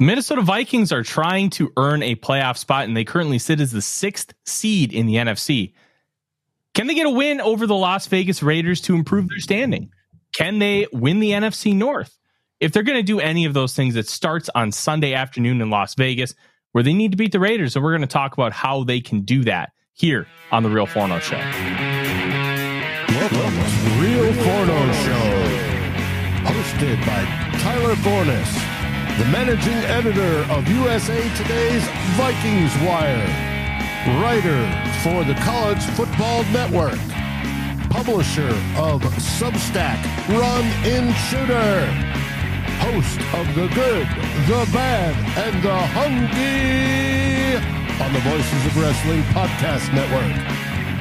Minnesota Vikings are trying to earn a playoff spot, and they currently sit as the sixth seed in the NFC. Can they get a win over the Las Vegas Raiders to improve their standing? Can they win the NFC North? If they're going to do any of those things, it starts on Sunday afternoon in Las Vegas, where they need to beat the Raiders. And we're going to talk about how they can do that here on The Real Forno Show. Welcome to The Real Forno Show, hosted by Tyler Forness the managing editor of USA Today's Vikings Wire, writer for the College Football Network, publisher of Substack Run In Shooter, host of The Good, The Bad, and The Hungry on the Voices of Wrestling Podcast Network,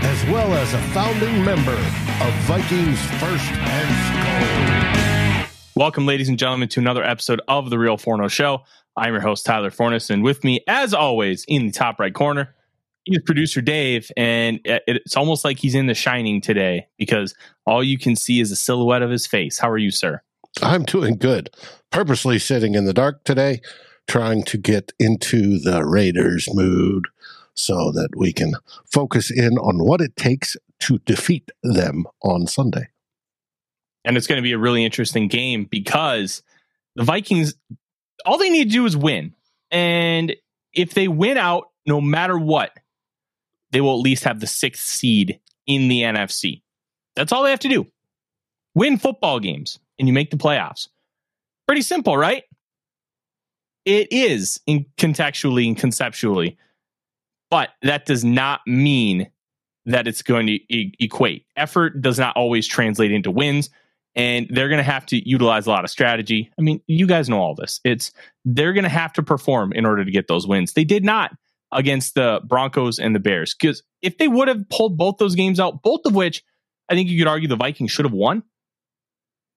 as well as a founding member of Vikings First and Skol. Welcome, ladies and gentlemen, to another episode of The Real Forno Show. I'm your host, Tyler Forness, and with me, as always, in the top right corner, is producer Dave. And it's almost like he's in the shining today because all you can see is a silhouette of his face. How are you, sir? I'm doing good. Purposely sitting in the dark today, trying to get into the Raiders mood so that we can focus in on what it takes to defeat them on Sunday and it's going to be a really interesting game because the Vikings, all they need to do is win. And if they win out, no matter what, they will at least have the sixth seed in the NFC. That's all they have to do. Win football games and you make the playoffs. Pretty simple, right? It is in contextually and conceptually, but that does not mean that it's going to e- equate. Effort does not always translate into wins and they're going to have to utilize a lot of strategy. I mean, you guys know all this. It's they're going to have to perform in order to get those wins. They did not against the Broncos and the Bears because if they would have pulled both those games out, both of which I think you could argue the Vikings should have won.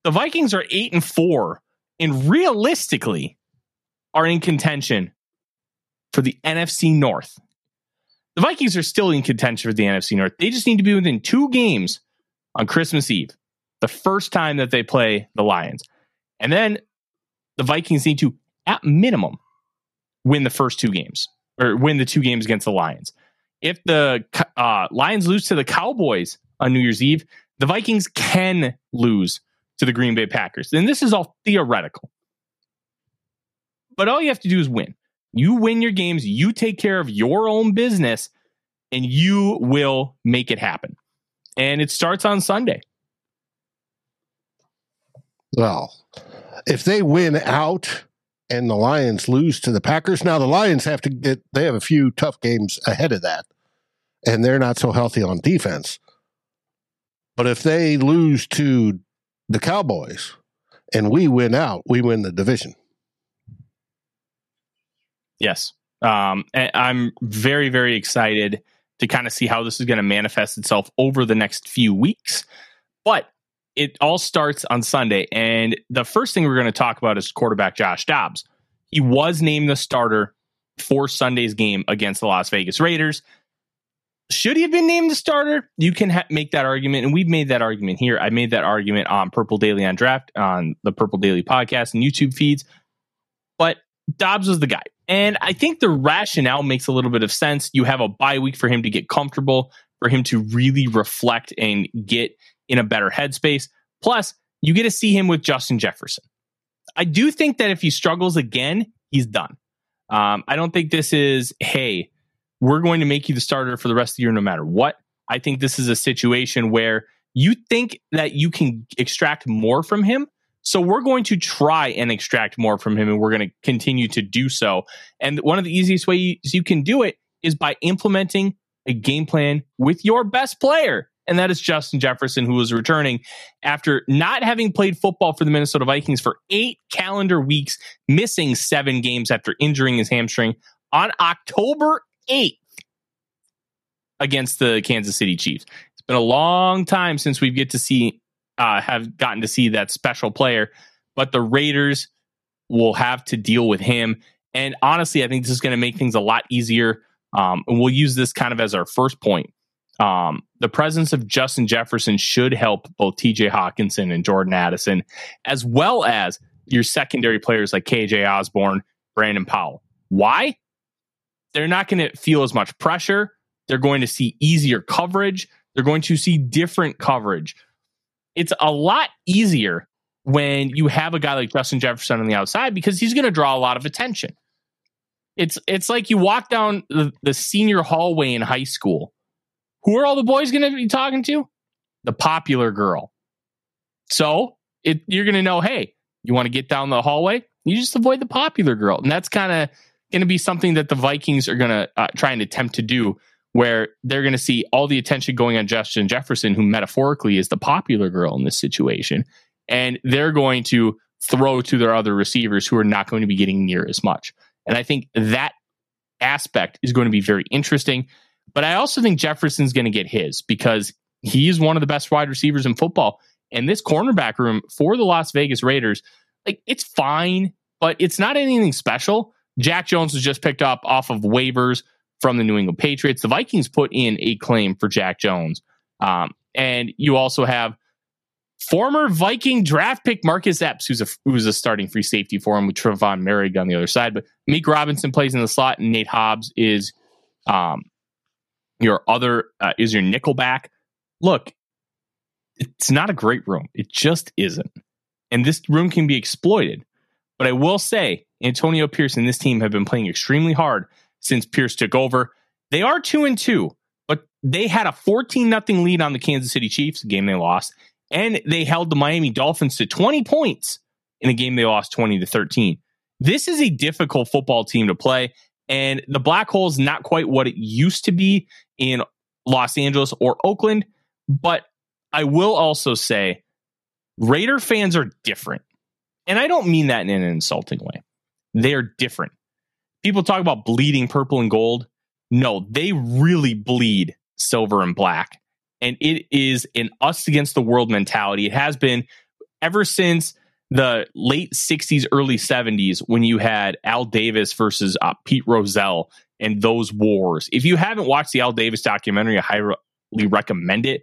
The Vikings are 8 and 4 and realistically are in contention for the NFC North. The Vikings are still in contention for the NFC North. They just need to be within two games on Christmas Eve the first time that they play the Lions. And then the Vikings need to, at minimum, win the first two games or win the two games against the Lions. If the uh, Lions lose to the Cowboys on New Year's Eve, the Vikings can lose to the Green Bay Packers. And this is all theoretical. But all you have to do is win. You win your games, you take care of your own business, and you will make it happen. And it starts on Sunday. Well, if they win out and the Lions lose to the Packers, now the Lions have to get, they have a few tough games ahead of that, and they're not so healthy on defense. But if they lose to the Cowboys and we win out, we win the division. Yes. Um, I'm very, very excited to kind of see how this is going to manifest itself over the next few weeks. But it all starts on Sunday. And the first thing we're going to talk about is quarterback Josh Dobbs. He was named the starter for Sunday's game against the Las Vegas Raiders. Should he have been named the starter? You can ha- make that argument, and we've made that argument here. I made that argument on Purple Daily on Draft on the Purple Daily podcast and YouTube feeds. But Dobbs was the guy. And I think the rationale makes a little bit of sense. You have a bye week for him to get comfortable, for him to really reflect and get in a better headspace. Plus, you get to see him with Justin Jefferson. I do think that if he struggles again, he's done. Um, I don't think this is, hey, we're going to make you the starter for the rest of the year no matter what. I think this is a situation where you think that you can extract more from him. So we're going to try and extract more from him and we're going to continue to do so. And one of the easiest ways you can do it is by implementing a game plan with your best player and that is Justin Jefferson, who was returning after not having played football for the Minnesota Vikings for eight calendar weeks, missing seven games after injuring his hamstring on October 8th against the Kansas City Chiefs. It's been a long time since we get to see, uh, have gotten to see that special player, but the Raiders will have to deal with him. And honestly, I think this is going to make things a lot easier. Um, and we'll use this kind of as our first point um, the presence of Justin Jefferson should help both TJ Hockenson and Jordan Addison, as well as your secondary players like KJ Osborn, Brandon Powell. Why? They're not going to feel as much pressure. They're going to see easier coverage. They're going to see different coverage. It's a lot easier when you have a guy like Justin Jefferson on the outside because he's going to draw a lot of attention. It's it's like you walk down the, the senior hallway in high school. Who are all the boys going to be talking to? The popular girl. So it, you're going to know, hey, you want to get down the hallway? You just avoid the popular girl, and that's kind of going to be something that the Vikings are going to uh, try and attempt to do, where they're going to see all the attention going on Justin Jefferson, who metaphorically is the popular girl in this situation, and they're going to throw to their other receivers who are not going to be getting near as much. And I think that aspect is going to be very interesting. But I also think Jefferson's going to get his because he is one of the best wide receivers in football. And this cornerback room for the Las Vegas Raiders, like it's fine, but it's not anything special. Jack Jones was just picked up off of waivers from the New England Patriots. The Vikings put in a claim for Jack Jones. Um, and you also have former Viking draft pick Marcus Epps, who's a who's a starting free safety for him with Trevon Moehrig on the other side. But Meek Robinson plays in the slot, and Nate Hobbs is um, your other uh, is your nickelback. Look, it's not a great room. It just isn't, and this room can be exploited. But I will say, Antonio Pierce and this team have been playing extremely hard since Pierce took over. They are two and two, but they had a 14 nothing lead on the Kansas City Chiefs, game they lost, and they held the Miami Dolphins to 20 points in a game they lost 20 to 13. This is a difficult football team to play, and the Black Hole is not quite what it used to be in Los Angeles or Oakland. But I will also say Raider fans are different. And I don't mean that in an insulting way. They are different. People talk about bleeding purple and gold. No, they really bleed silver and black and it is an us against the world mentality. It has been ever since the late 60s, early 70s when you had Al Davis versus uh, Pete Rozelle and those wars. If you haven't watched the Al Davis documentary, I highly recommend it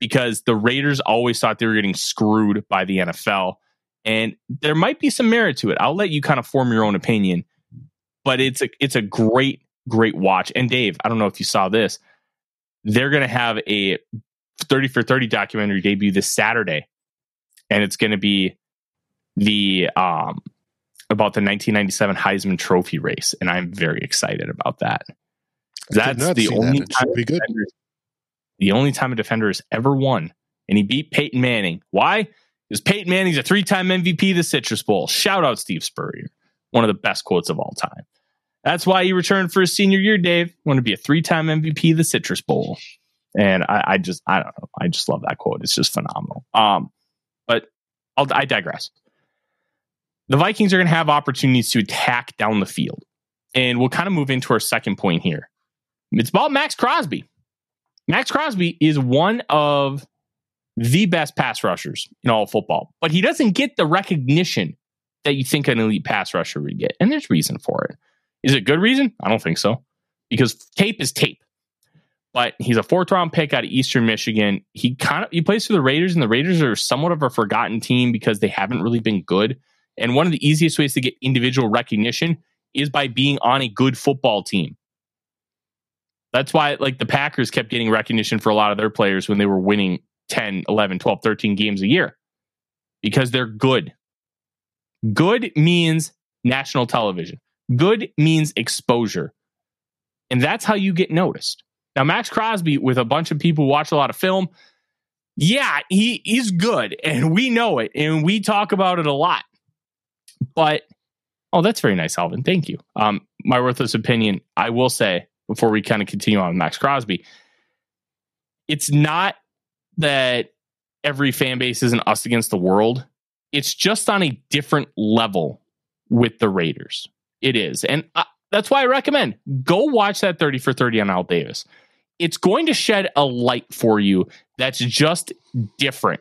because the Raiders always thought they were getting screwed by the NFL. And there might be some merit to it. I'll let you kind of form your own opinion, but it's a it's a great great watch. And Dave, I don't know if you saw this they're going to have a 30 for 30 documentary debut this Saturday. And it's going to be the um about the 1997 Heisman Trophy race, and I'm very excited about that. That's the only that. time the only time a defender has ever won, and he beat Peyton Manning. Why? Because Peyton Manning's a three-time MVP of the Citrus Bowl. Shout out Steve Spurrier, one of the best quotes of all time. That's why he returned for his senior year, Dave. Want to be a three time MVP of the Citrus Bowl. And I, I, just, I don't know. I just love that quote. It's just phenomenal. Um, but I'll, I digress. The Vikings are going to have opportunities to attack down the field. And we'll kind of move into our second point here. It's about Maxx Crosby. Maxx Crosby is one of the best pass rushers in all football, but he doesn't get the recognition that you think an elite pass rusher would get. And there's reason for it. Is it good reason? I don't think so. Because tape is tape. But he's a fourth round pick out of Eastern Michigan. He kind of he plays for the Raiders, and the Raiders are somewhat of a forgotten team because they haven't really been good. And one of the easiest ways to get individual recognition is by being on a good football team. That's why like the Packers kept getting recognition for a lot of their players when they were winning 10, 11, 12, 13 games a year because they're good. Good means national television. Good means exposure. And that's how you get noticed. Now, Maxx Crosby, with a bunch of people watch a lot of film, yeah, he, he's good. And we know it. And we talk about it a lot. But, oh, that's very nice, Alvin. Thank you. Um, my worthless opinion, I will say, before we kind of continue on with Maxx Crosby, it's not that every fan base is an us against the world. It's just on a different level with the Raiders. It is. And I, that's why I recommend go watch that 30 for 30 on Al Davis. It's going to shed a light for you that's just different.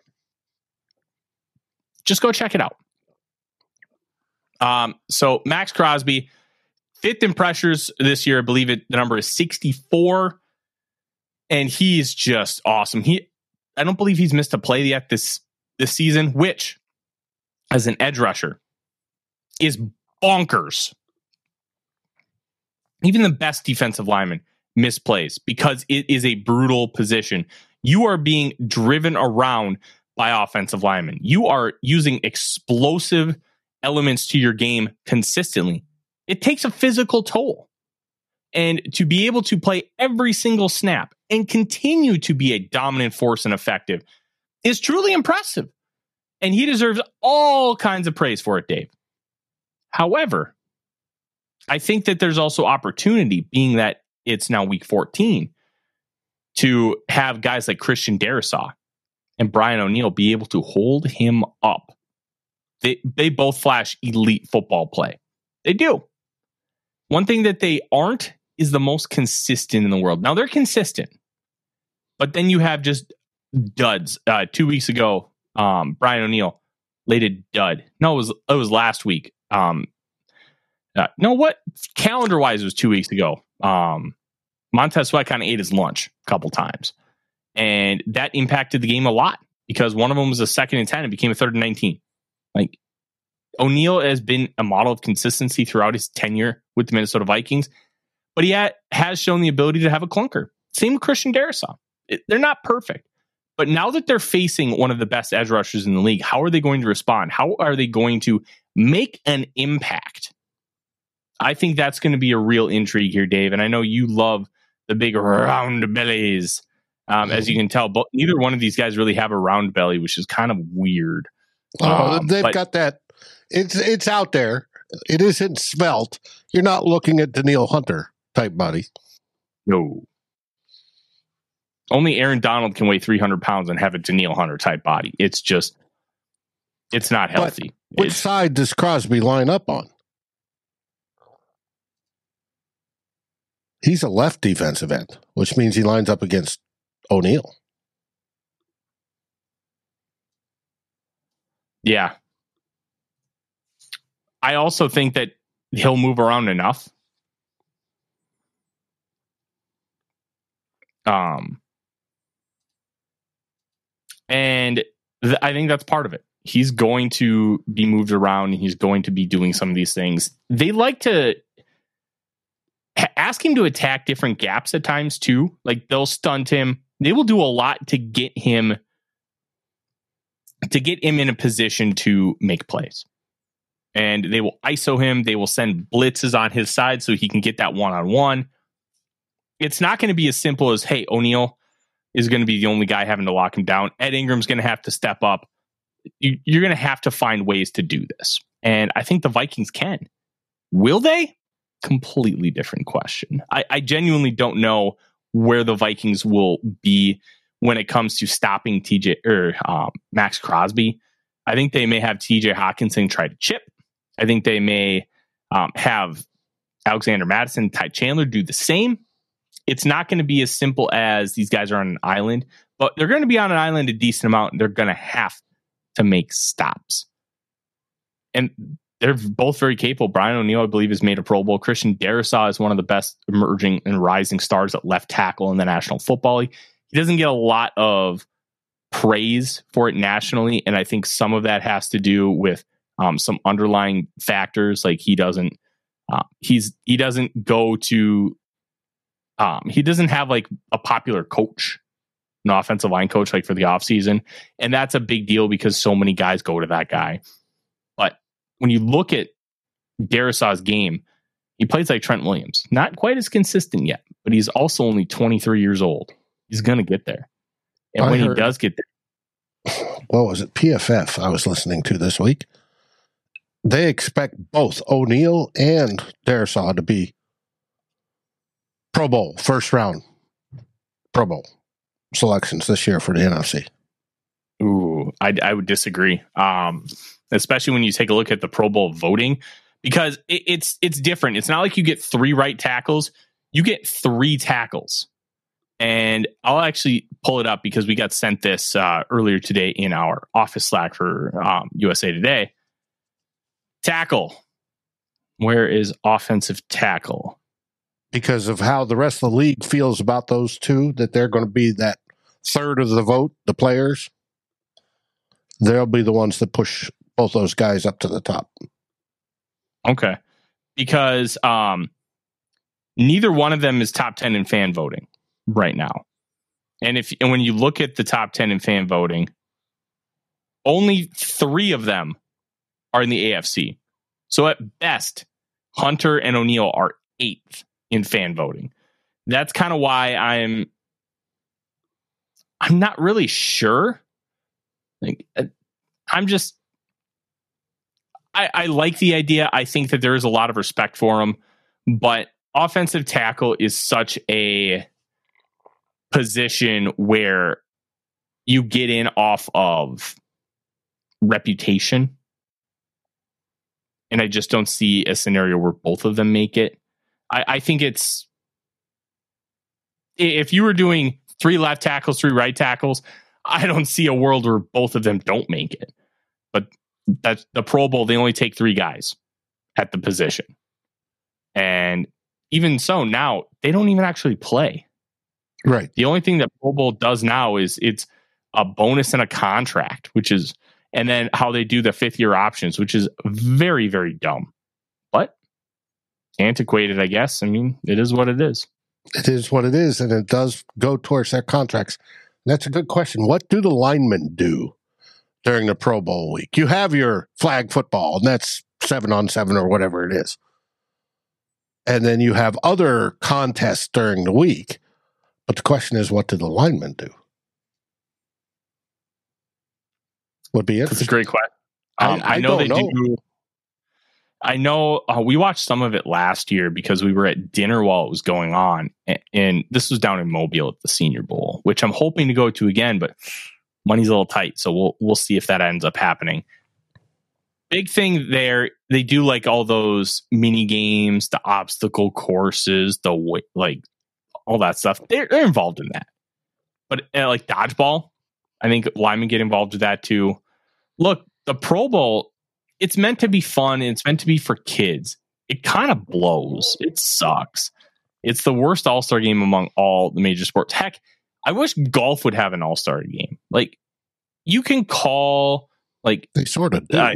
Just go check it out. Um, so Maxx Crosby, fifth in pressures this year. I believe it the number is 64. And he's just awesome. He I don't believe he's missed a play yet this this season, which as an edge rusher is bonkers even the best defensive lineman misplays because it is a brutal position. You are being driven around by offensive linemen. You are using explosive elements to your game consistently. It takes a physical toll. And to be able to play every single snap and continue to be a dominant force and effective is truly impressive. And he deserves all kinds of praise for it, Dave. However, I think that there's also opportunity, being that it's now week 14, to have guys like Christian Darrisaw and Brian O'Neill be able to hold him up. They they both flash elite football play. They do. One thing that they aren't is the most consistent in the world. Now they're consistent, but then you have just duds. Uh, two weeks ago, um, Brian O'Neill laid a dud. No, it was it was last week. Um, uh, no, what calendar wise was two weeks ago. Um, Montez Sweat kind of ate his lunch a couple times, and that impacted the game a lot because one of them was a second and ten and became a third and nineteen. Like O'Neill has been a model of consistency throughout his tenure with the Minnesota Vikings, but he ha- has shown the ability to have a clunker. Same with Christian Darrisaw. They're not perfect, but now that they're facing one of the best edge rushers in the league, how are they going to respond? How are they going to make an impact? I think that's going to be a real intrigue here, Dave. And I know you love the big round bellies. Um, as you can tell, but neither one of these guys really have a round belly, which is kind of weird. Oh, um, they've but, got that. It's it's out there. It isn't smelt. You're not looking at Danielle Hunter type body. No. Only Aaron Donald can weigh 300 pounds and have a Danielle Hunter type body. It's just, it's not healthy. But which it's, side does Crosby line up on? He's a left defensive end, which means he lines up against O'Neill. Yeah. I also think that he'll move around enough. Um, and th- I think that's part of it. He's going to be moved around. He's going to be doing some of these things. They like to ask him to attack different gaps at times too. Like they'll stunt him. They will do a lot to get him to get him in a position to make plays. And they will ISO him. They will send blitzes on his side so he can get that one on one. It's not going to be as simple as, hey, O'Neill is going to be the only guy having to lock him down. Ed Ingram's going to have to step up. You're going to have to find ways to do this. And I think the Vikings can. Will they? completely different question. I, I genuinely don't know where the Vikings will be when it comes to stopping TJ or um, Maxx Crosby. I think they may have TJ Hockenson try to chip. I think they may um, have Alexander Mattison, Ty Chandler do the same. It's not going to be as simple as these guys are on an island, but they're going to be on an island a decent amount. And they're going to have to make stops. And they're both very capable. Brian O'Neill, I believe, has made a Pro Bowl. Christian Darrisaw is one of the best emerging and rising stars at left tackle in the National Football League. He doesn't get a lot of praise for it nationally, and I think some of that has to do with um, some underlying factors, like he doesn't uh, he's he doesn't go to um, he doesn't have like a popular coach an offensive line coach like for the offseason and that's a big deal because so many guys go to that guy But when you look at Darrisaw's game, he plays like Trent Williams. Not quite as consistent yet, but he's also only 23 years old. He's going to get there. And I when heard, he does get there. What was it? PFF I was listening to this week. They expect both O'Neill and Darrisaw to be Pro Bowl, first round Pro Bowl selections this year for the NFC. Ooh, I, I would disagree. Um, especially when you take a look at the Pro Bowl voting, because it, it's it's different. It's not like you get three right tackles; you get three tackles. And I'll actually pull it up because we got sent this uh, earlier today in our office Slack for um, USA Today. Tackle. Where is offensive tackle? Because of how the rest of the league feels about those two, that they're going to be that third of the vote, the players, they'll be the ones that push both those guys up to the top. Okay. Because um neither one of them is top 10 in fan voting right now. And if and when you look at the top 10 in fan voting, only 3 of them are in the AFC. So at best, Hunter and O'Neill are 8th in fan voting. That's kind of why I'm I'm not really sure. Like uh, I'm just I, I like the idea. I think that there is a lot of respect for him, but offensive tackle is such a position where you get in off of reputation. And I just don't see a scenario where both of them make it. I, I think it's if you were doing three left tackles, three right tackles, I don't see a world where both of them don't make it. But that's the Pro Bowl, they only take three guys at the position. And even so, now they don't even actually play. Right. The only thing that Pro Bowl does now is it's a bonus and a contract, which is, and then how they do the fifth year options, which is very, very dumb. But antiquated, I guess. I mean, it is what it is. It is what it is, and it does go towards their contracts. That's a good question. What do the linemen do during the Pro Bowl week? You have your flag football, and that's seven on seven or whatever it is. And then you have other contests during the week. But the question is, what do the linemen do? Would be That's a great question. Um, I, I, I, know they know. do. I know uh, we watched some of it last year because we were at dinner while it was going on, and, and, this was down in Mobile at the Senior Bowl, which I'm hoping to go to again, but money's a little tight, so we'll we'll see if that ends up happening. Big thing there, they do like all those mini games, the obstacle courses, the like all that stuff. They're, they're involved in that, but uh, like dodgeball, I think linemen get involved with that too. Look, the Pro Bowl it's meant to be fun and it's meant to be for kids. It kind of blows. It sucks. It's the worst All Star game among all the major sports. Heck, I wish golf would have an All Star game. Like you can call like they sort of do. Uh,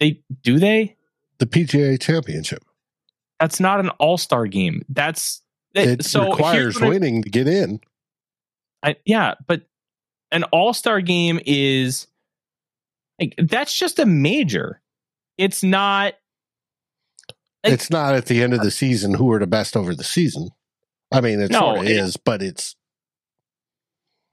they do they the PGA Championship. That's not an All Star game. That's it. So requires winning to get in. I, yeah, but an All Star game is like that's just a major. It's not. Like, it's not at the end of the season who are the best over the season. I mean, it no, sort of it, is, but it's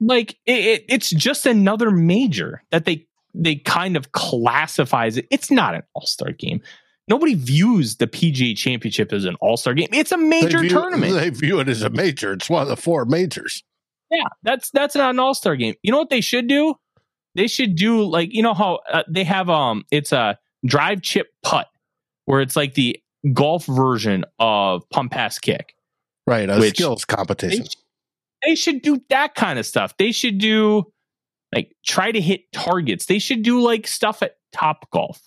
like it, it, it's just another major that they they kind of classifies it. It's not an all star game. Nobody views the PGA Championship as an all star game. It's a major view, tournament. They view it as a major. It's one of the four majors. Yeah, that's that's not an all star game. You know what they should do? They should do like you know how uh, they have um it's a drive chip putt where it's like the golf version of pump pass kick. Right, a skills competition. They, they should do that kind of stuff. They should do like try to hit targets. They should do like stuff at Top Golf.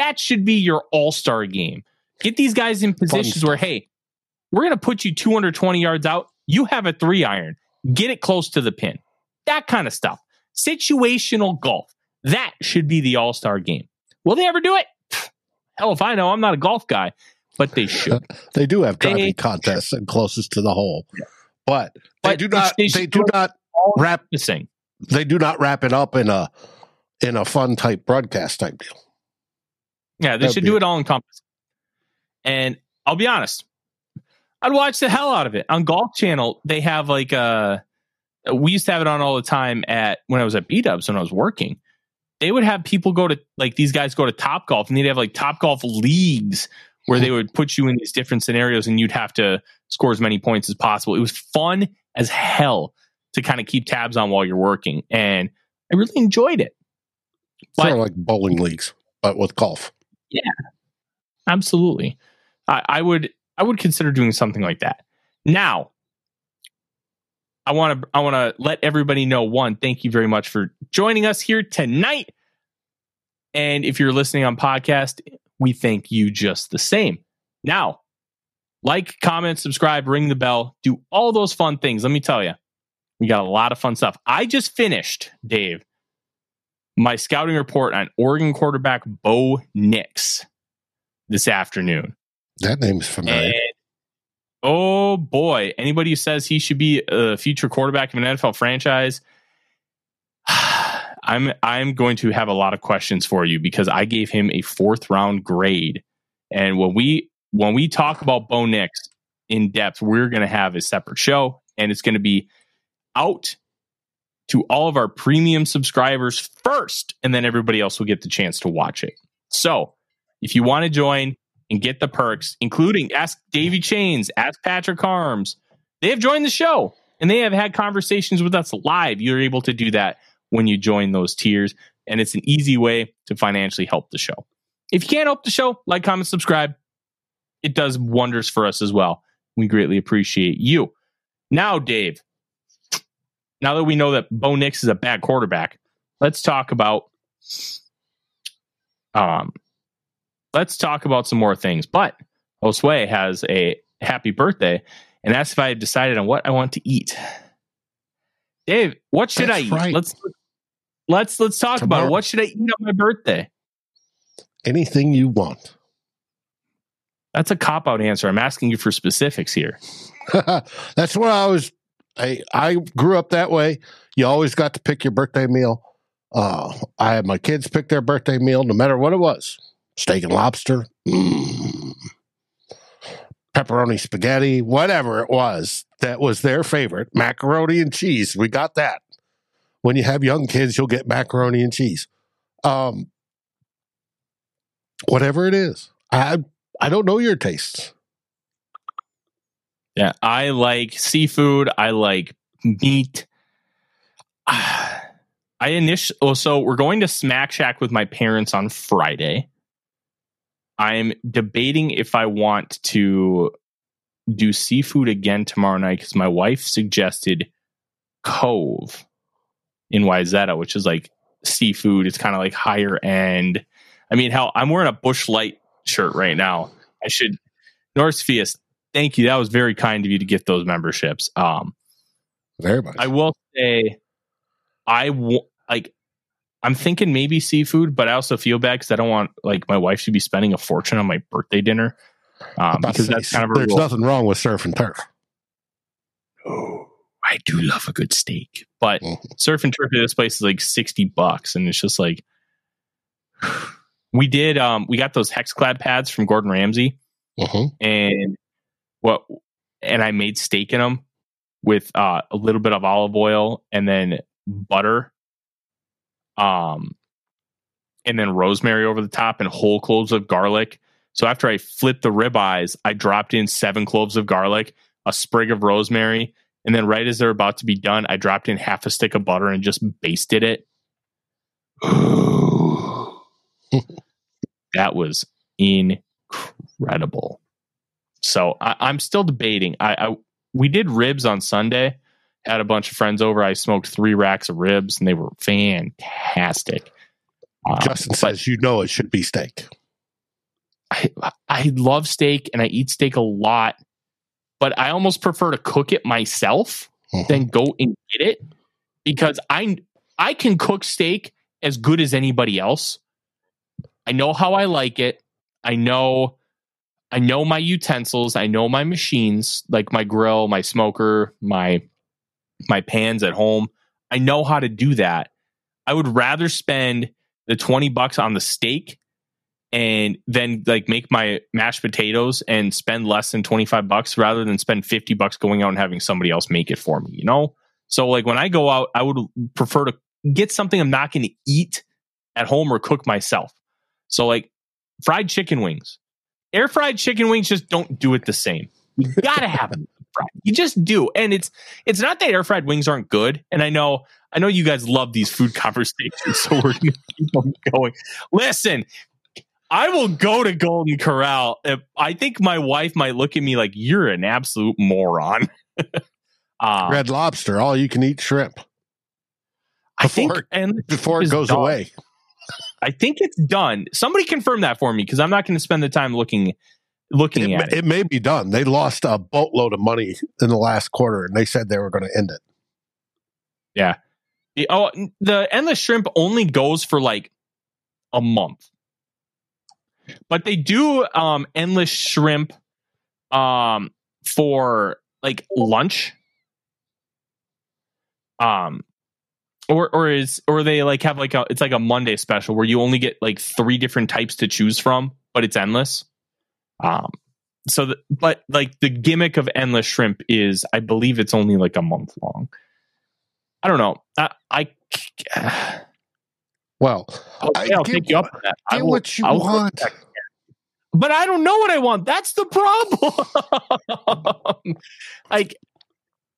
That should be your all-star game. Get these guys in positions where hey, we're going to put you 220 yards out. You have a 3 iron. Get it close to the pin. That kind of stuff situational golf. That should be the all star game. Will they ever do it? Hell if I know. I'm not a golf guy, but they should. they do have driving they, contests and closest to the hole, but, but they do not. They, they do not wrap. the Thing. They do not wrap it up in a in a fun type broadcast type deal. Yeah, they That'd should do it all encompassing. And I'll be honest, I'd watch the hell out of it on Golf Channel. They have like a we used to have it on all the time at when I was at B Dubs when I was working. They would have people go to like these guys go to Top Golf and they'd have like Top Golf leagues where they would put you in these different scenarios and you'd have to score as many points as possible. It was fun as hell to kind of keep tabs on while you're working, and I really enjoyed it. Sort of like bowling leagues, but with golf. Yeah, absolutely. I, I would I would consider doing something like that. Now, I want to I want to let everybody know one, thank you very much for joining us here tonight. And if you're listening on podcast, we thank you just the same. Now, like, comment, subscribe, ring the bell, do all those fun things. Let me tell you, we got a lot of fun stuff. I just finished, Dave, my scouting report on Oregon quarterback Bo Nix this afternoon. That name's familiar. And Oh boy, anybody who says he should be a future quarterback of an NFL franchise, I'm I'm going to have a lot of questions for you because I gave him a fourth round grade, and when we when we talk about Bo Nix in depth, we're going to have a separate show, and it's going to be out to all of our premium subscribers first, and then everybody else will get the chance to watch it. So, if you want to join and get the perks, including Ask Davy Chains, Ask Patrick Harms, they have joined the show and they have had conversations with us live. You're able to do that when you join those tiers, and it's an easy way to financially help the show. If you can't help the show, like, comment, subscribe. It does wonders for us as well. We greatly appreciate you. Now, Dave, now that we know that Bo Nix is a bad quarterback, let's talk about um let's talk about some more things. But Josue has a happy birthday and asked if I had decided on what I want to eat. Dave, what should That's I eat? right. Let's let's let's talk about it. What should I eat on my birthday? Anything you want. That's a cop out answer. I'm asking you for specifics here. That's what I was. I I grew up that way. You always got to pick your birthday meal. Uh, I had my kids pick their birthday meal, no matter what it was. Steak and lobster, mm, pepperoni spaghetti, whatever it was. That was their favorite. Macaroni and cheese. We got that. When you have young kids, you'll get macaroni and cheese. Um, whatever it is. I I don't know your tastes. Yeah, I like seafood. I like meat. I initially, oh, so we're going to Smack Shack with my parents on Friday. I'm debating if I want to do seafood again tomorrow night because my wife suggested Cove in Wayzata, which is like seafood. It's kind of like higher end. I mean, hell, I'm wearing a Busch Light shirt right now. I should North Fias. Thank you. That was very kind of you to get those memberships. Um, Very much. I will say, I w- like. I'm thinking maybe seafood, but I also feel bad because I don't want like my wife to be spending a fortune on my birthday dinner. Um, because say, that's kind of a there's rule. nothing wrong with surf and turf. Oh, I do love a good steak, but Mhm. surf and turf at this place is like sixty bucks, and it's just like we did. Um, we got those hexclad pads from Gordon Ramsay, Mhm. and what and I made steak in them with uh, a little bit of olive oil and then butter, um, and then rosemary over the top and whole cloves of garlic. So after I flipped the ribeyes, I dropped in seven cloves of garlic, a sprig of rosemary, and then right as they're about to be done, I dropped in half a stick of butter and just basted it. that was incredible. So I, I'm still debating. I, I we did ribs on Sunday. Had a bunch of friends over. I smoked three racks of ribs, and they were fantastic. Um, Justin says you know it should be steak. I, I love steak, and I eat steak a lot. But I almost prefer to cook it myself Mhm. than go and get it because I I can cook steak as good as anybody else. I know how I like it. I know I know my utensils, I know my machines, like my grill, my smoker, my my pans at home. I know how to do that. I would rather spend the 20 bucks on the steak and then like make my mashed potatoes and spend less than 25 bucks rather than spend 50 bucks going out and having somebody else make it for me, you know? So like when I go out, I would prefer to get something I'm not going to eat at home or cook myself. So like fried chicken wings. Air fried chicken wings just don't do it the same. You gotta have them fried. You just do. And it's it's not that air fried wings aren't good. And I know I know you guys love these food conversations, so we're gonna keep them going. Listen, I will go to Golden Corral. If, I think my wife might look at me like you're an absolute moron. um, Red lobster, all you can eat shrimp I think, and before it goes done. away. I think it's done. Somebody confirm that for me because I'm not going to spend the time looking looking It, at it. it may be done. They lost a boatload of money in the last quarter, and they said they were going to end it. Yeah. The- oh, the endless shrimp only goes for like a month. But they do um endless shrimp um for like lunch. Um, or or is or they like have like a it's like a Monday special where you only get like three different types to choose from, but it's endless. Um, so the, but like the gimmick of endless shrimp is I believe it's only like a month long. I don't know. I, I well, I'll, I I'll take you up on that. I get will- what you I'll- want. but I don't know what I want. That's the problem. like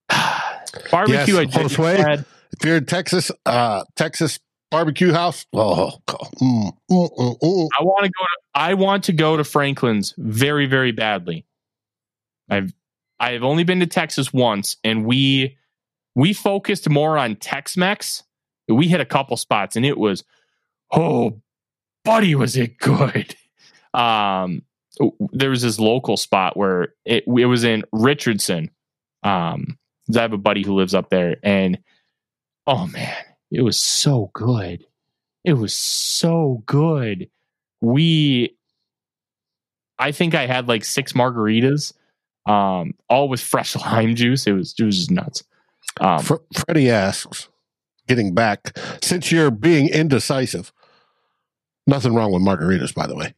barbecue, I Yes, just Josue. had. If you're in Texas, uh, Texas barbecue house, oh, Mm, mm, mm, mm. I want to go to. I want to go to Franklin's very, very badly. I've I've only been to Texas once, and we we focused more on Tex-Mex. We hit a couple spots, and it was oh, buddy, was it good? Um, there was this local spot where it it was in Richardson. Um, I have a buddy who lives up there, and oh man, it was so good. It was so good. We, I think I had like six margaritas, um, all with fresh lime juice. It was it was just nuts. Um, Fr- Freddie asks, getting back, since you're being indecisive, nothing wrong with margaritas, by the way.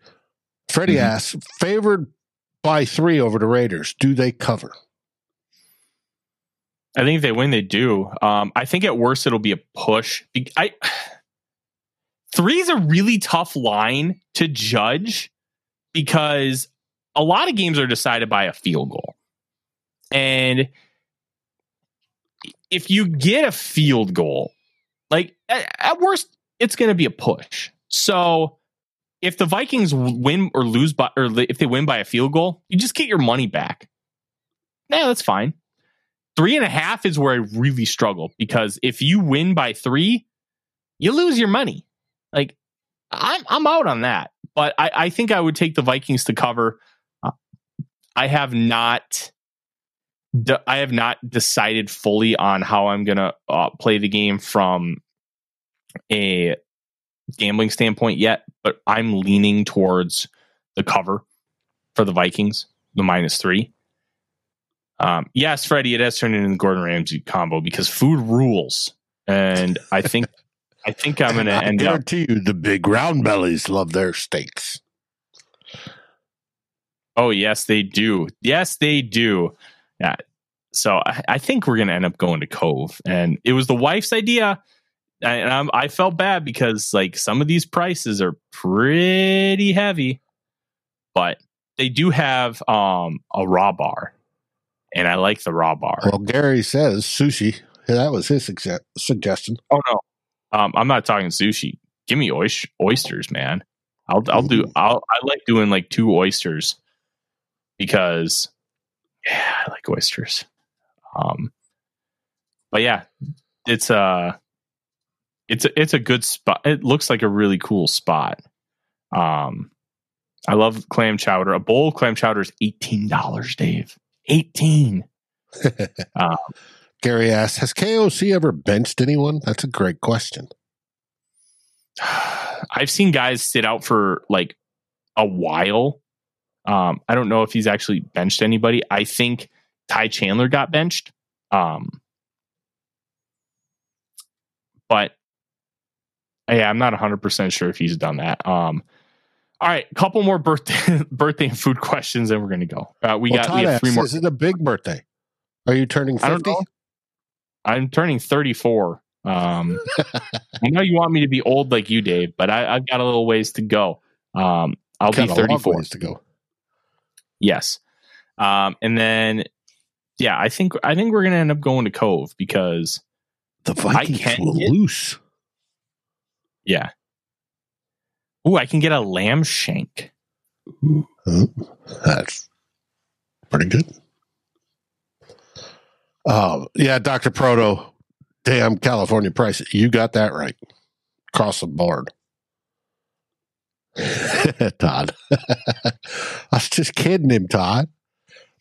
Freddie Mhm. asks, favored by three over the Raiders, do they cover? I think if they win, they do. Um, I think at worst it'll be a push. I three is a really tough line to judge because a lot of games are decided by a field goal, and if you get a field goal, like at, at worst, it's going to be a push. So if the Vikings win or lose by, or if they win by a field goal, you just get your money back. Yeah, that's fine three and a half is where I really struggle because if you win by three, you lose your money. Like I'm I'm out on that. But I, I think I would take the Vikings to cover. Uh, I have not I have not decided fully on how I'm gonna uh, play the game from a gambling standpoint yet, but I'm leaning towards the cover for the Vikings, the minus three. Um, yes, Freddie, it has turned into the Gordon Ramsay combo because food rules, and I think I think I'm going to I end up. guarantee you the big round bellies love their steaks. Oh yes, they do. Yes, they do. Yeah. So I, I think we're going to end up going to Cove, and it was the wife's idea, and I'm, I felt bad because like some of these prices are pretty heavy, but they do have um a raw bar, and I like the raw bar. Well, Gary says sushi. That was his sugge- suggestion. Oh no, um, I'm not talking sushi. Give me oyster, oysters, man. I'll I'll do. I'll I like doing like two oysters because yeah, I like oysters. Um, but yeah, it's a it's a it's a good spot. It looks like a really cool spot. Um, I love clam chowder. A bowl of clam chowder is eighteen dollars, Dave. Eighteen. Um, Gary asks, has KOC ever benched anyone? That's a great question. I've seen guys sit out for like a while. Um, I don't know if he's actually benched anybody. I think Ty Chandler got benched. Um, but yeah, I'm not 100% sure if he's done that. Um, all right, a couple more birthday birthday and food questions, and we're gonna go. Uh, we Well, got we have asks, three more. Is it a big birthday? Are you turning I don't 50? know. I'm turning 34. Um, I know you want me to be old like you, Dave, but I, I've got a little ways to go. Um, I'll Got be 34. to go. Yes. Um, and then, yeah, I think I think we're gonna end up going to Cove because, The Vikings can't will get- loose. yeah. Ooh, I can get a lamb shank. Oh, that's pretty good. Oh, yeah, Dr. Proto. Damn California price. You got that right. Across the board. Todd. I was just kidding him, Todd.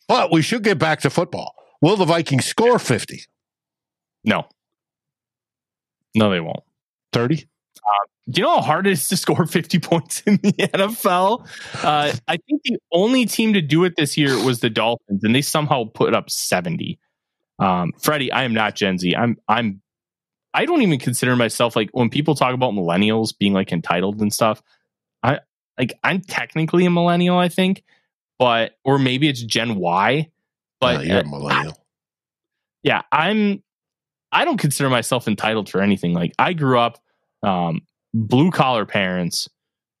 But we should get back to football. Will the Vikings score 50? No, no, they won't. 30? Do you know how hard it is to score 50 points in the NFL? Uh, I think the only team to do it this year was the Dolphins, and they somehow put up 70. Um, Freddie, I am not Gen Z. I'm I'm I don't even consider myself like when people talk about millennials being like entitled and stuff. I like I'm technically a millennial, I think, but or maybe it's Gen Y. But you're a millennial. I, yeah, I'm. I don't consider myself entitled for anything. Like I grew up um, blue collar parents.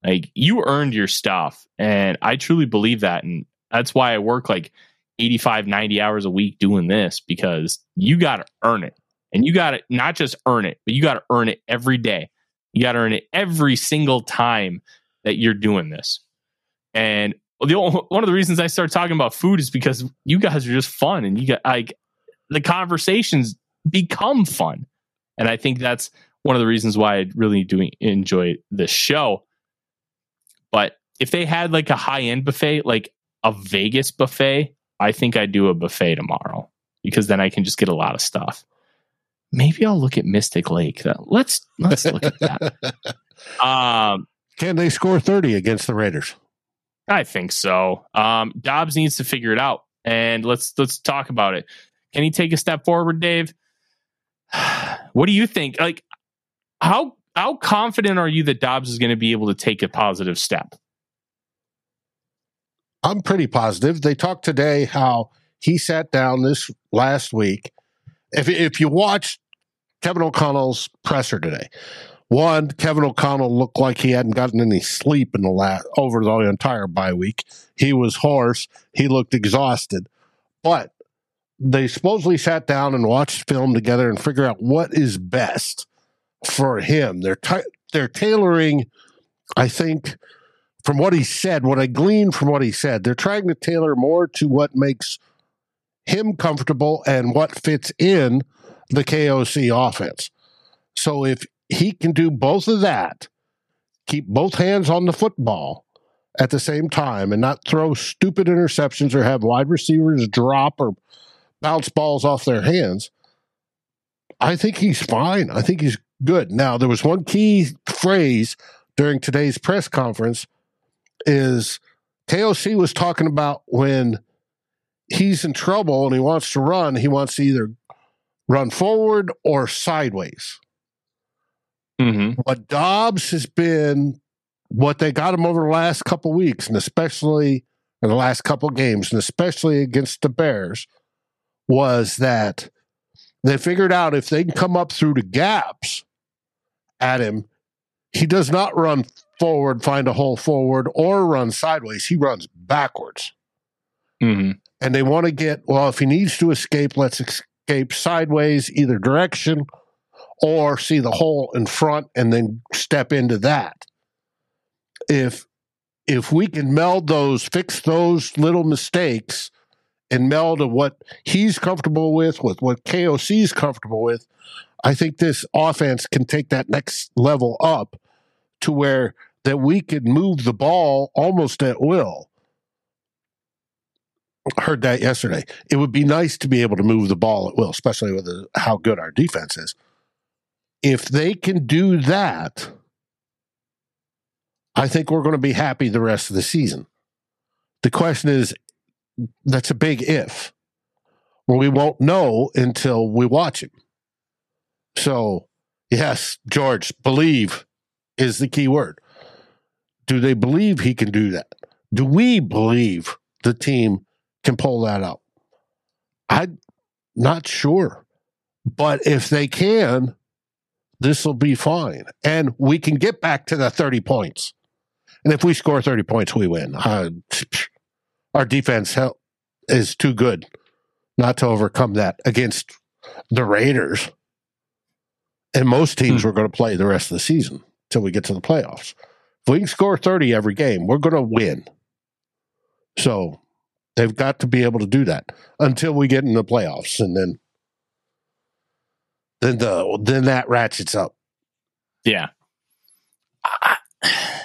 Like you earned your stuff, and I truly believe that, and that's why I work like 85, 90 hours a week doing this because you got to earn it. And you got to not just earn it, but you got to earn it every day. You got to earn it every single time that you're doing this. And the one of the reasons I started talking about food is because you guys are just fun and you got like the conversations become fun. And I think that's one of the reasons why I really do enjoy this show. But if they had like a high end buffet, like a Vegas buffet, I think I'd do a buffet tomorrow because then I can just get a lot of stuff. Maybe I'll look at Mystic Lake. Let's let's look at that. Um, can they score thirty against the Raiders? I think so. Um, Dobbs needs to figure it out, and let's let's talk about it. Can he take a step forward, Dave? what do you think? Like, how how confident are you that Dobbs is going to be able to take a positive step? I'm pretty positive. They talked today how he sat down this last week. If if you watched Kevin O'Connell's presser today, one Kevin O'Connell looked like he hadn't gotten any sleep in the last over the entire bye week. He was hoarse. He looked exhausted, but they supposedly sat down and watched film together and figure out what is best for him. They're t- they're tailoring, I think, from what he said, what I gleaned from what he said, they're trying to tailor more to what makes him comfortable and what fits in the KOC offense. So if he can do both of that, keep both hands on the football at the same time and not throw stupid interceptions or have wide receivers drop or bounce balls off their hands, I think he's fine. I think he's good. Now, there was one key phrase during today's press conference is KOC was talking about when he's in trouble and he wants to run, he wants to either run forward or sideways. Mm-hmm. But Dobbs has been what they got him over the last couple weeks, and especially in the last couple games, and especially against the Bears, was that they figured out if they can come up through the gaps at him, he does not run forward, find a hole forward, or run sideways. He runs backwards. Mm-hmm. And they want to get, well, if he needs to escape, let's escape sideways, either direction, or see the hole in front and then step into that. If if we can meld those, fix those little mistakes and meld to what he's comfortable with, with what KOC is comfortable with, I think this offense can take that next level up to where that we could move the ball almost at will. Heard that yesterday. It would be nice to be able to move the ball at will, especially with the, how good our defense is. If they can do that, I think we're going to be happy the rest of the season. The question is that's a big if. Well, we won't know until we watch him. So, yes, George, believe is the key word. Do they believe he can do that? Do we believe the team can pull that out? I'm not sure. But if they can, this will be fine. And we can get back to the 30 points. And if we score 30 points, we win. Uh, our defense is too good not to overcome that against the Raiders. And most teams hmm. are going to play the rest of the season till we get to the playoffs. If we can score 30 every game, we're going to win. So they've got to be able to do that until we get in the playoffs. And then then the then that ratchets up. Yeah. I,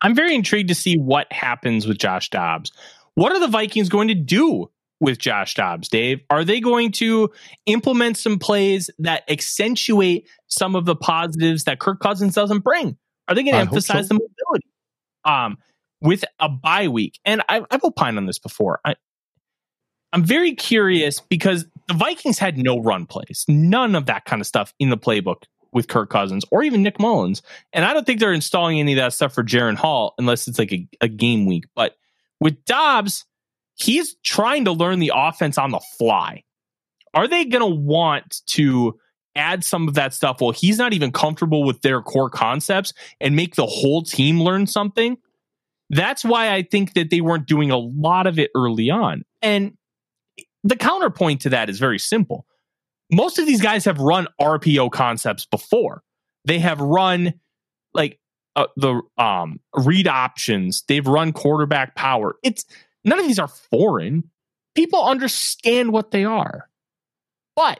I'm very intrigued to see what happens with Josh Dobbs. What are the Vikings going to do with Josh Dobbs, Dave? Are they going to implement some plays that accentuate some of the positives that Kirk Cousins doesn't bring? Are they going to emphasize so. the mobility um, with a bye week? And I, I've opined on this before. I, I'm very curious because the Vikings had no run plays, none of that kind of stuff in the playbook with Kirk Cousins or even Nick Mullens. And I don't think they're installing any of that stuff for Jaren Hall unless it's like a, a game week. But with Dobbs, he's trying to learn the offense on the fly. Are they going to want to add some of that stuff while he's not even comfortable with their core concepts and make the whole team learn something? That's why I think that they weren't doing a lot of it early on. And the counterpoint to that is very simple. Most of these guys have run RPO concepts before. They have run like uh, the um, read options. They've run quarterback power. It's none of these are foreign. People understand what they are, but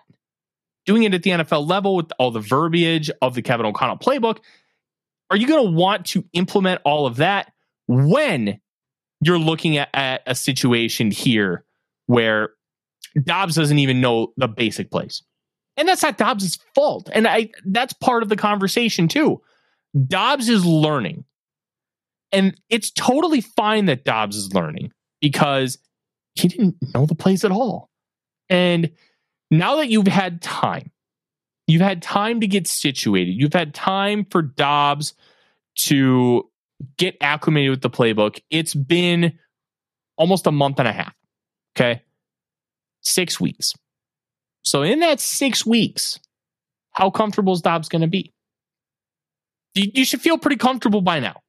doing it at the NFL level with all the verbiage of the Kevin O'Connell playbook, are you going to want to implement all of that when you're looking at, at a situation here where Dobbs doesn't even know the basic plays? And that's not Dobbs' fault. And I that's part of the conversation too. Dobbs is learning. And it's totally fine that Dobbs is learning because he didn't know the plays at all. And now that you've had time, you've had time to get situated, you've had time for Dobbs to get acclimated with the playbook. It's been almost a month and a half. Okay. Six weeks. So in that six weeks, how comfortable is Dobbs going to be? You, should feel pretty comfortable by now.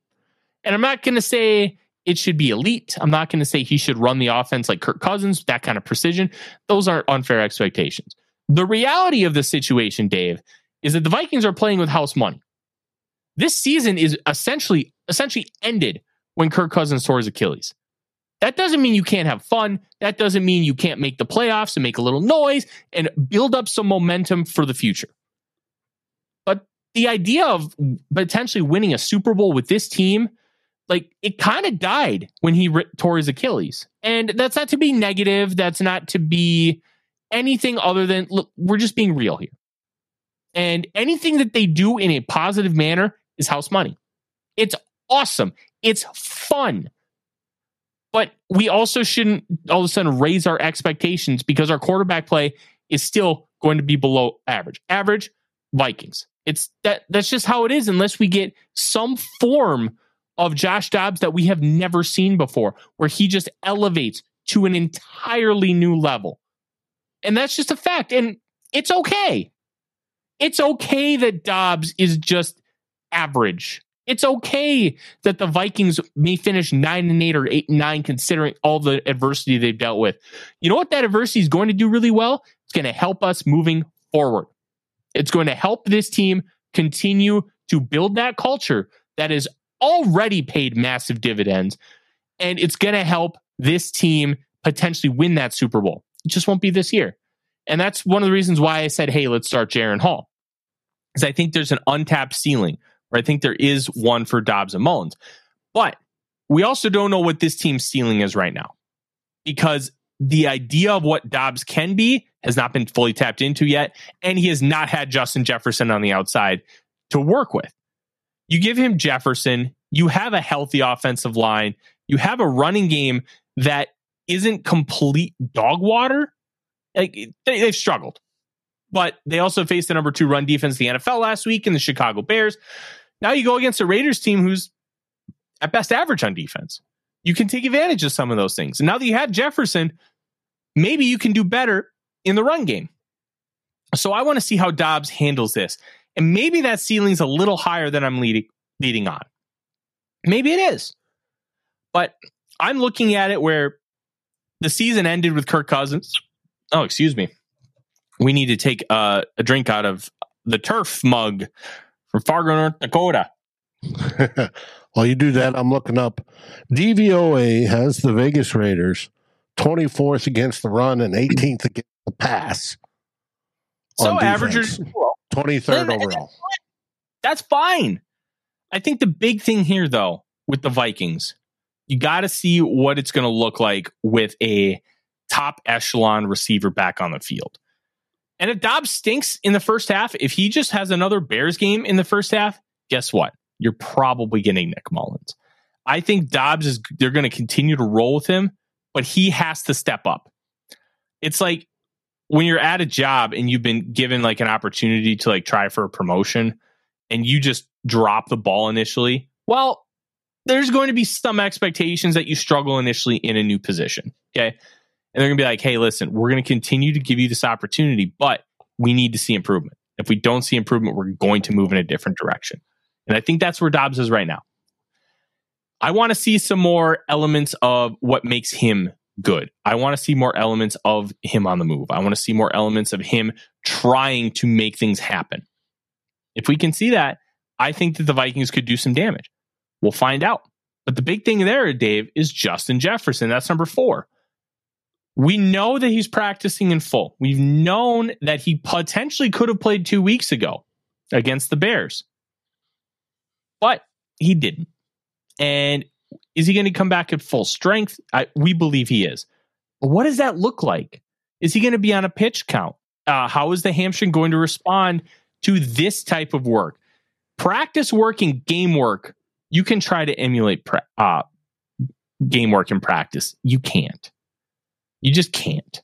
And I'm not going to say it should be elite. I'm not going to say he should run the offense like Kirk Cousins, that kind of precision. Those aren't unfair expectations. The reality of the situation, Dave, is that the Vikings are playing with house money. This season is essentially essentially ended when Kirk Cousins tore his Achilles. That doesn't mean you can't have fun. That doesn't mean you can't make the playoffs and make a little noise and build up some momentum for the future. The idea of potentially winning a Super Bowl with this team, like it kind of died when he tore his Achilles. And that's not to be negative. That's not to be anything other than look, we're just being real here. And anything that they do in a positive manner is house money. It's awesome. It's fun. But we also shouldn't all of a sudden raise our expectations because our quarterback play is still going to be below average. Average Vikings. It's that that's just how it is unless we get some form of Josh Dobbs that we have never seen before where he just elevates to an entirely new level. And that's just a fact and it's okay. It's okay that Dobbs is just average. It's okay that the Vikings may finish nine and eight or eight and nine, considering all the adversity they've dealt with. You know what that adversity is going to do really well? It's going to help us moving forward. It's going to help this team continue to build that culture that has already paid massive dividends. And it's going to help this team potentially win that Super Bowl. It just won't be this year. And that's one of the reasons why I said, hey, let's start Jaren Hall. Because I think there's an untapped ceiling or I think there is one for Dobbs and Mullens. But we also don't know what this team's ceiling is right now because the idea of what Dobbs can be has not been fully tapped into yet. And he has not had Justin Jefferson on the outside to work with. You give him Jefferson, you have a healthy offensive line, you have a running game that isn't complete dog water. Like they, have struggled, but they also faced the number two run defense the NFL last week in the Chicago Bears. Now you go against a Raiders team who's at best average on defense. You can take advantage of some of those things. And now that you have Jefferson, maybe you can do better in the run game. So I want to see how Dobbs handles this. And maybe that ceiling's a little higher than I'm leading leading on. Maybe it is. But I'm looking at it where the season ended with Kirk Cousins. Oh, excuse me. We need to take uh, a drink out of the turf mug from Fargo, North Dakota. While you do that, I'm looking up. DVOA has the Vegas Raiders 24th against the run and 18th against the pass. So averagers 23rd overall. That's fine. I think the big thing here, though, with the Vikings, you got to see what it's going to look like with a top echelon receiver back on the field. And if Dobbs stinks in the first half, if he just has another Bears game in the first half, guess what? You're probably getting Nick Mullens. I think Dobbs is, they're going to continue to roll with him, but he has to step up. It's like when you're at a job and you've been given like an opportunity to like try for a promotion and you just drop the ball initially. Well, there's going to be some expectations that you struggle initially in a new position. Okay. And they're going to be like, hey, listen, we're going to continue to give you this opportunity, but we need to see improvement. If we don't see improvement, we're going to move in a different direction. And I think that's where Dobbs is right now. I want to see some more elements of what makes him good. I want to see more elements of him on the move. I want to see more elements of him trying to make things happen. If we can see that, I think that the Vikings could do some damage. We'll find out. But the big thing there, Dave, is Justin Jefferson. That's number four. We know that he's practicing in full. We've known that he potentially could have played two weeks ago against the Bears, but he didn't. And is he going to come back at full strength? I, we believe he is. But what does that look like? Is he going to be on a pitch count? Uh, how is the hamstring going to respond to this type of work? Practice work and game work you can try to emulate uh, game work in practice. You can't. You just can't.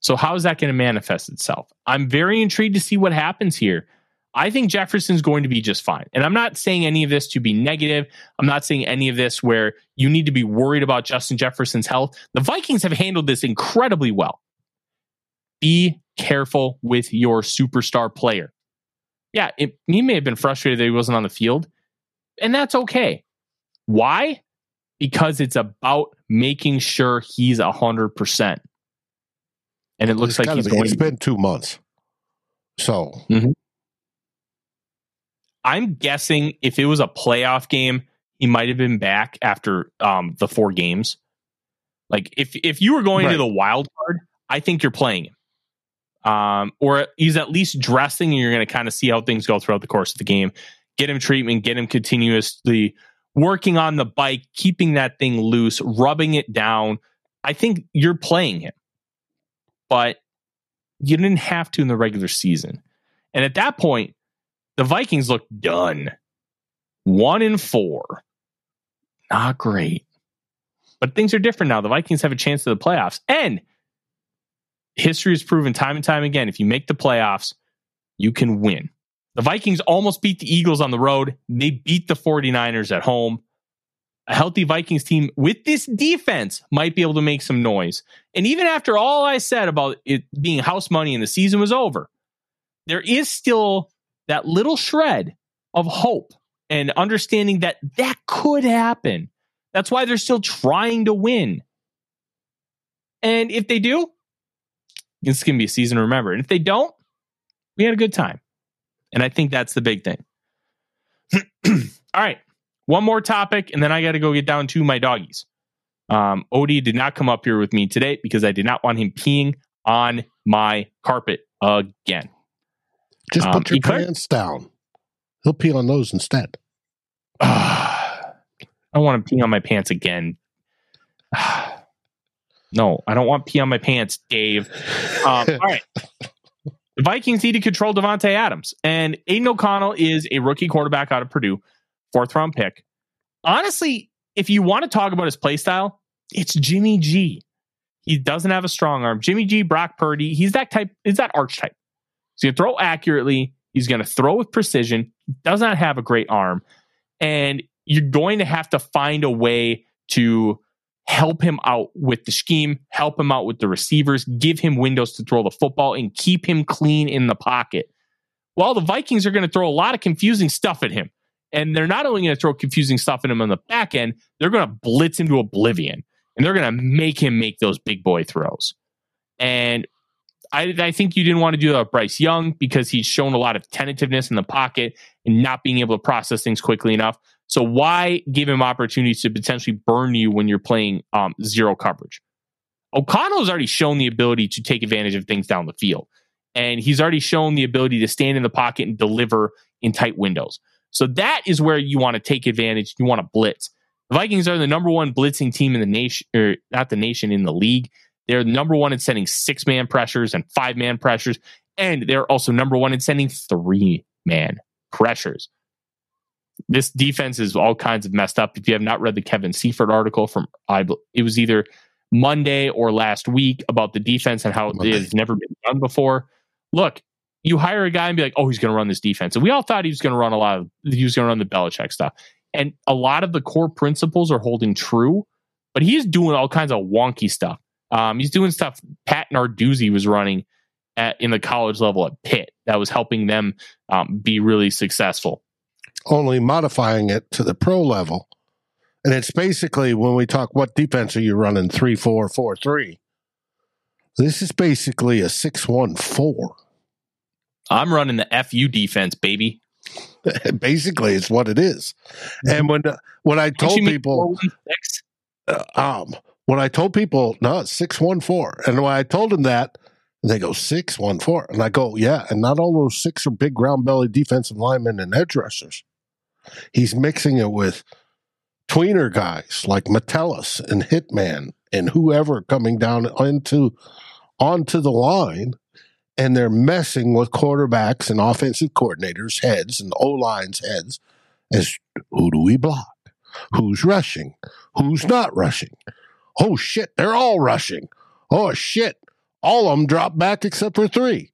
So, how is that going to manifest itself? I'm very intrigued to see what happens here. I think Jefferson's going to be just fine. And I'm not saying any of this to be negative. I'm not saying any of this where you need to be worried about Justin Jefferson's health. The Vikings have handled this incredibly well. Be careful with your superstar player. Yeah, it, he may have been frustrated that he wasn't on the field, and that's okay. Why? Because it's about making sure he's a hundred percent. And it looks like he's be, going. It's been two months, so mm-hmm. I'm guessing if it was a playoff game, he might have been back after um, the four games. Like if if you were going right. to the wild card, I think you're playing him. Um, or he's at least dressing, and you're going to kind of see how things go throughout the course of the game get him treatment, get him continuously working on the bike, keeping that thing loose, rubbing it down. I think you're playing him, but you didn't have to in the regular season. And at that point, the Vikings look done. One in four. Not great. But things are different now. The Vikings have a chance to the playoffs. And history has proven time and time again if you make the playoffs, you can win. The Vikings almost beat the Eagles on the road. They beat the 49ers at home. A healthy Vikings team with this defense might be able to make some noise. And even after all I said about it being house money and the season was over, there is still that little shred of hope and understanding that that could happen. That's why they're still trying to win. And if they do, it's going to be a season to remember. And if they don't, we had a good time. And I think that's the big thing. All right. One more topic, and then I got to go get down to my doggies. Um, Odie did not come up here with me today because I did not want him peeing on my carpet again. Just um, put your pants down. He'll pee on those instead. I don't want to pee on my pants again. no, I don't want pee on my pants, Dave. Um, all right. The Vikings need to control Davante Adams. And Aidan O'Connell is a rookie quarterback out of Purdue, fourth round pick. Honestly, if you want to talk about his play style, it's Jimmy G. He doesn't have a strong arm. Jimmy G, Brock Purdy, he's that type, is that archetype. He's going to throw accurately. He's going to throw with precision. Does not have a great arm. And you're going to have to find a way to help him out with the scheme, help him out with the receivers, give him windows to throw the football, and keep him clean in the pocket. Well, the Vikings are going to throw a lot of confusing stuff at him. And they're not only going to throw confusing stuff at him on the back end, they're going to blitz him to oblivion. And they're going to make him make those big boy throws. And I, I, think you didn't want to do that with Bryce Young because he's shown a lot of tentativeness in the pocket and not being able to process things quickly enough. So why give him opportunities to potentially burn you when you're playing um, zero coverage? O'Connell has already shown the ability to take advantage of things down the field. And he's already shown the ability to stand in the pocket and deliver in tight windows. So that is where you want to take advantage. You want to blitz. The Vikings are the number one blitzing team in the nation, or not the nation, in the league. They're number one in sending six man pressures and five man pressures. And they're also number one in sending three man pressures. This defense is all kinds of messed up. If you have not read the Kevin Seifert article from, I, it was either Monday or last week about the defense and how Monday. it has never been done before. Look, you hire a guy and be like, oh, he's going to run this defense. And we all thought he was going to run a lot of, he was going to run the Belichick stuff. And a lot of the core principles are holding true, but he's doing all kinds of wonky stuff. Um, he's doing stuff Pat Narduzzi was running at, in the college level at Pitt that was helping them um, be really successful. Only modifying it to the pro level. And it's basically when we talk, what defense are you running? Three, four, four, three. This is basically a six, one, four. I'm running the FU defense, baby. basically, it's what it is. And when when I told people, uh, um, when I told people, no, it's six one four, and when I told them that, they go six one four, and I go, yeah, and not all those six are big round belly defensive linemen and edge rushers. He's mixing it with tweener guys like Metellus and Hitman and whoever coming down into onto the line and they're messing with quarterbacks and offensive coordinators' heads and O line's heads as who do we block? Who's rushing? Who's not rushing? Oh shit, they're all rushing. Oh shit, all of them drop back except for three.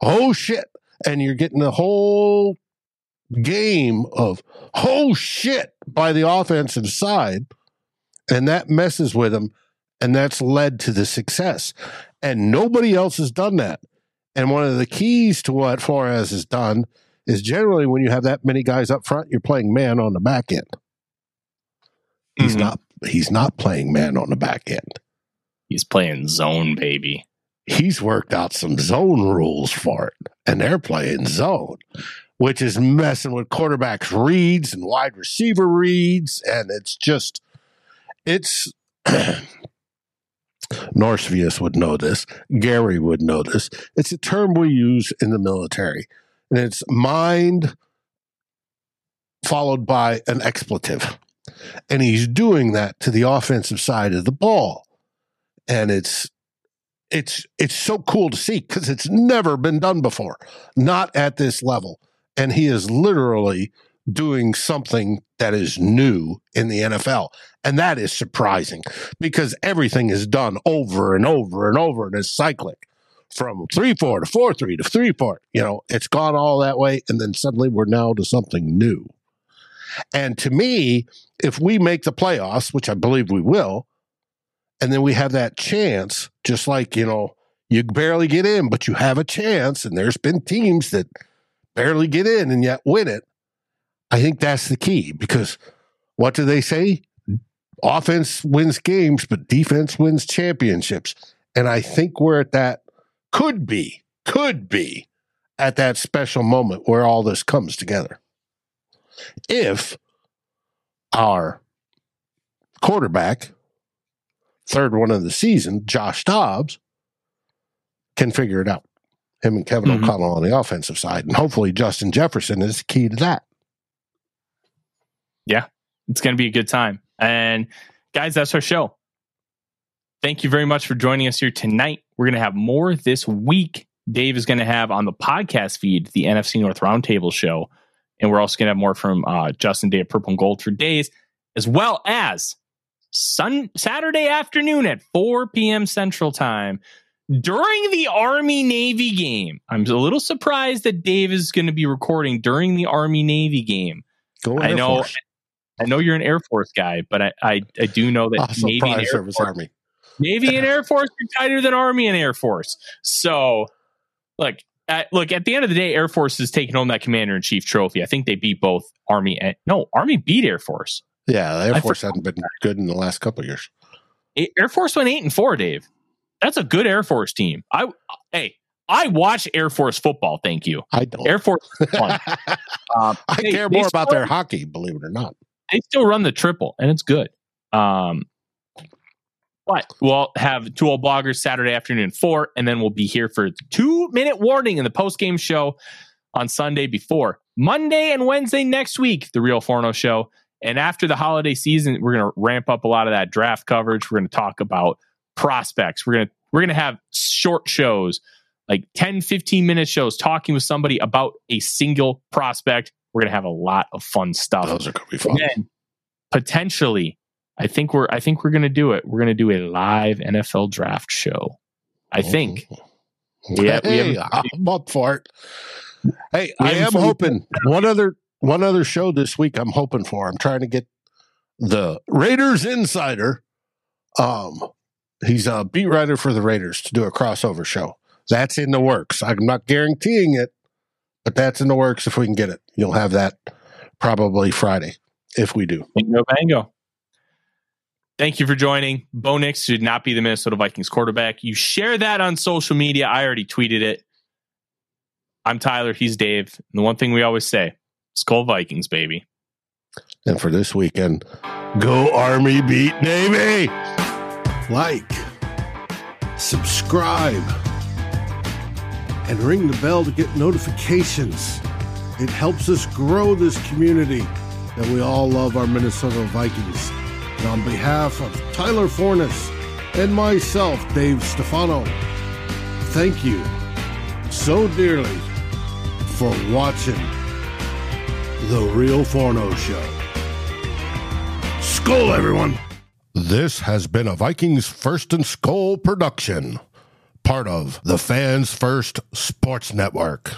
Oh shit. And you're getting the whole game of oh shit by the offensive side. And that messes with them. And that's led to the success. And nobody else has done that. And one of the keys to what Flores has done is generally when you have that many guys up front, you're playing man on the back end. He's mm-hmm. not he's not playing man on the back end. He's playing zone, baby. He's worked out some zone rules for it, and they're playing zone, which is messing with quarterbacks' reads and wide receiver reads, and it's just it's Norsevius would know this. Gary would know this. It's a term we use in the military, and it's mind followed by an expletive. And he's doing that to the offensive side of the ball. And it's it's it's so cool to see because it's never been done before, not at this level. And he is literally doing something that is new in the NFL. And that is surprising because everything is done over and over and over and it's cyclic from 3 4 to 4 3 to 3 4. You know, it's gone all that way. And then suddenly we're now to something new. And to me, if we make the playoffs, which I believe we will, and then we have that chance, just like, you know, you barely get in, but you have a chance. And there's been teams that barely get in and yet win it. I think that's the key because what do they say? Offense wins games, but defense wins championships. And I think we're at that, could be, could be at that special moment where all this comes together. If our quarterback, third one of the season, Josh Dobbs, can figure it out. Him and Kevin mm-hmm. O'Connell on the offensive side. And hopefully Justin Jefferson is key to that yeah, it's going to be a good time. And guys, that's our show. Thank you very much for joining us here tonight. We're going to have more this week. Dave is going to have on the podcast feed the NFC North Roundtable show. And we're also going to have more from uh, Justin Day of Purple and Gold for Days, as well as Sun Saturday afternoon at 4 p.m. Central Time during the Army Navy game. I'm a little surprised that Dave is going to be recording during the Army Navy game. Go I know. Force. I know you're an Air Force guy, but I, I, I do know that also Navy and Air Service Force, Army. Navy and Air Force are tighter than Army and Air Force. So, look, at, look at the end of the day, Air Force is taking home that Commander in Chief trophy. I think they beat both Army and no Army beat Air Force. Yeah, Air Force hadn't been good in the last couple years. Air Force went eight and four, Dave. That's a good Air Force team. I hey, I watch Air Force football. Thank you. I don't. Air Force. um, I they, care more about their hockey, believe it or not they still run the triple and it's good. Um, but we'll have two old bloggers Saturday afternoon four, and then we'll be here for two minute warning in the post game show on Sunday before Monday and Wednesday next week. The Real Forno show, and after the holiday season, we're going to ramp up a lot of that draft coverage. We're going to talk about prospects. We're going to We're going to have short shows, like 10, 15 minute shows, talking with somebody about a single prospect. We're going to have a lot of fun stuff. Those are going to be fun. And then potentially, I think we're I think we're going to do it. We're going to do a live NFL draft show. I think. Yeah, we hey, haven't- I'm up for it. Hey, We I am fully- hoping one other one other show this week. I'm hoping for. I'm trying to get the Raiders insider. Um, he's a beat writer for the Raiders to do a crossover show. That's in the works. I'm not guaranteeing it, but that's in the works. If we can get it, you'll have that probably Friday if we do. Bingo bango. Thank you for joining. Bo Nix should not be the Minnesota Vikings quarterback. You share that on social media. I already tweeted it. I'm Tyler. He's Dave. And the one thing we always say, Skol Vikings, baby. And for this weekend, go Army beat Navy. like, subscribe, and ring the bell to get notifications. It helps us grow this community that we all love our Minnesota Vikings. And on behalf of Tyler Forness and myself, Dave Stefano, thank you so dearly for watching The Real Forno Show. Skol, everyone! This has been a Vikings First and Skol production, part of the Fans First Sports Network.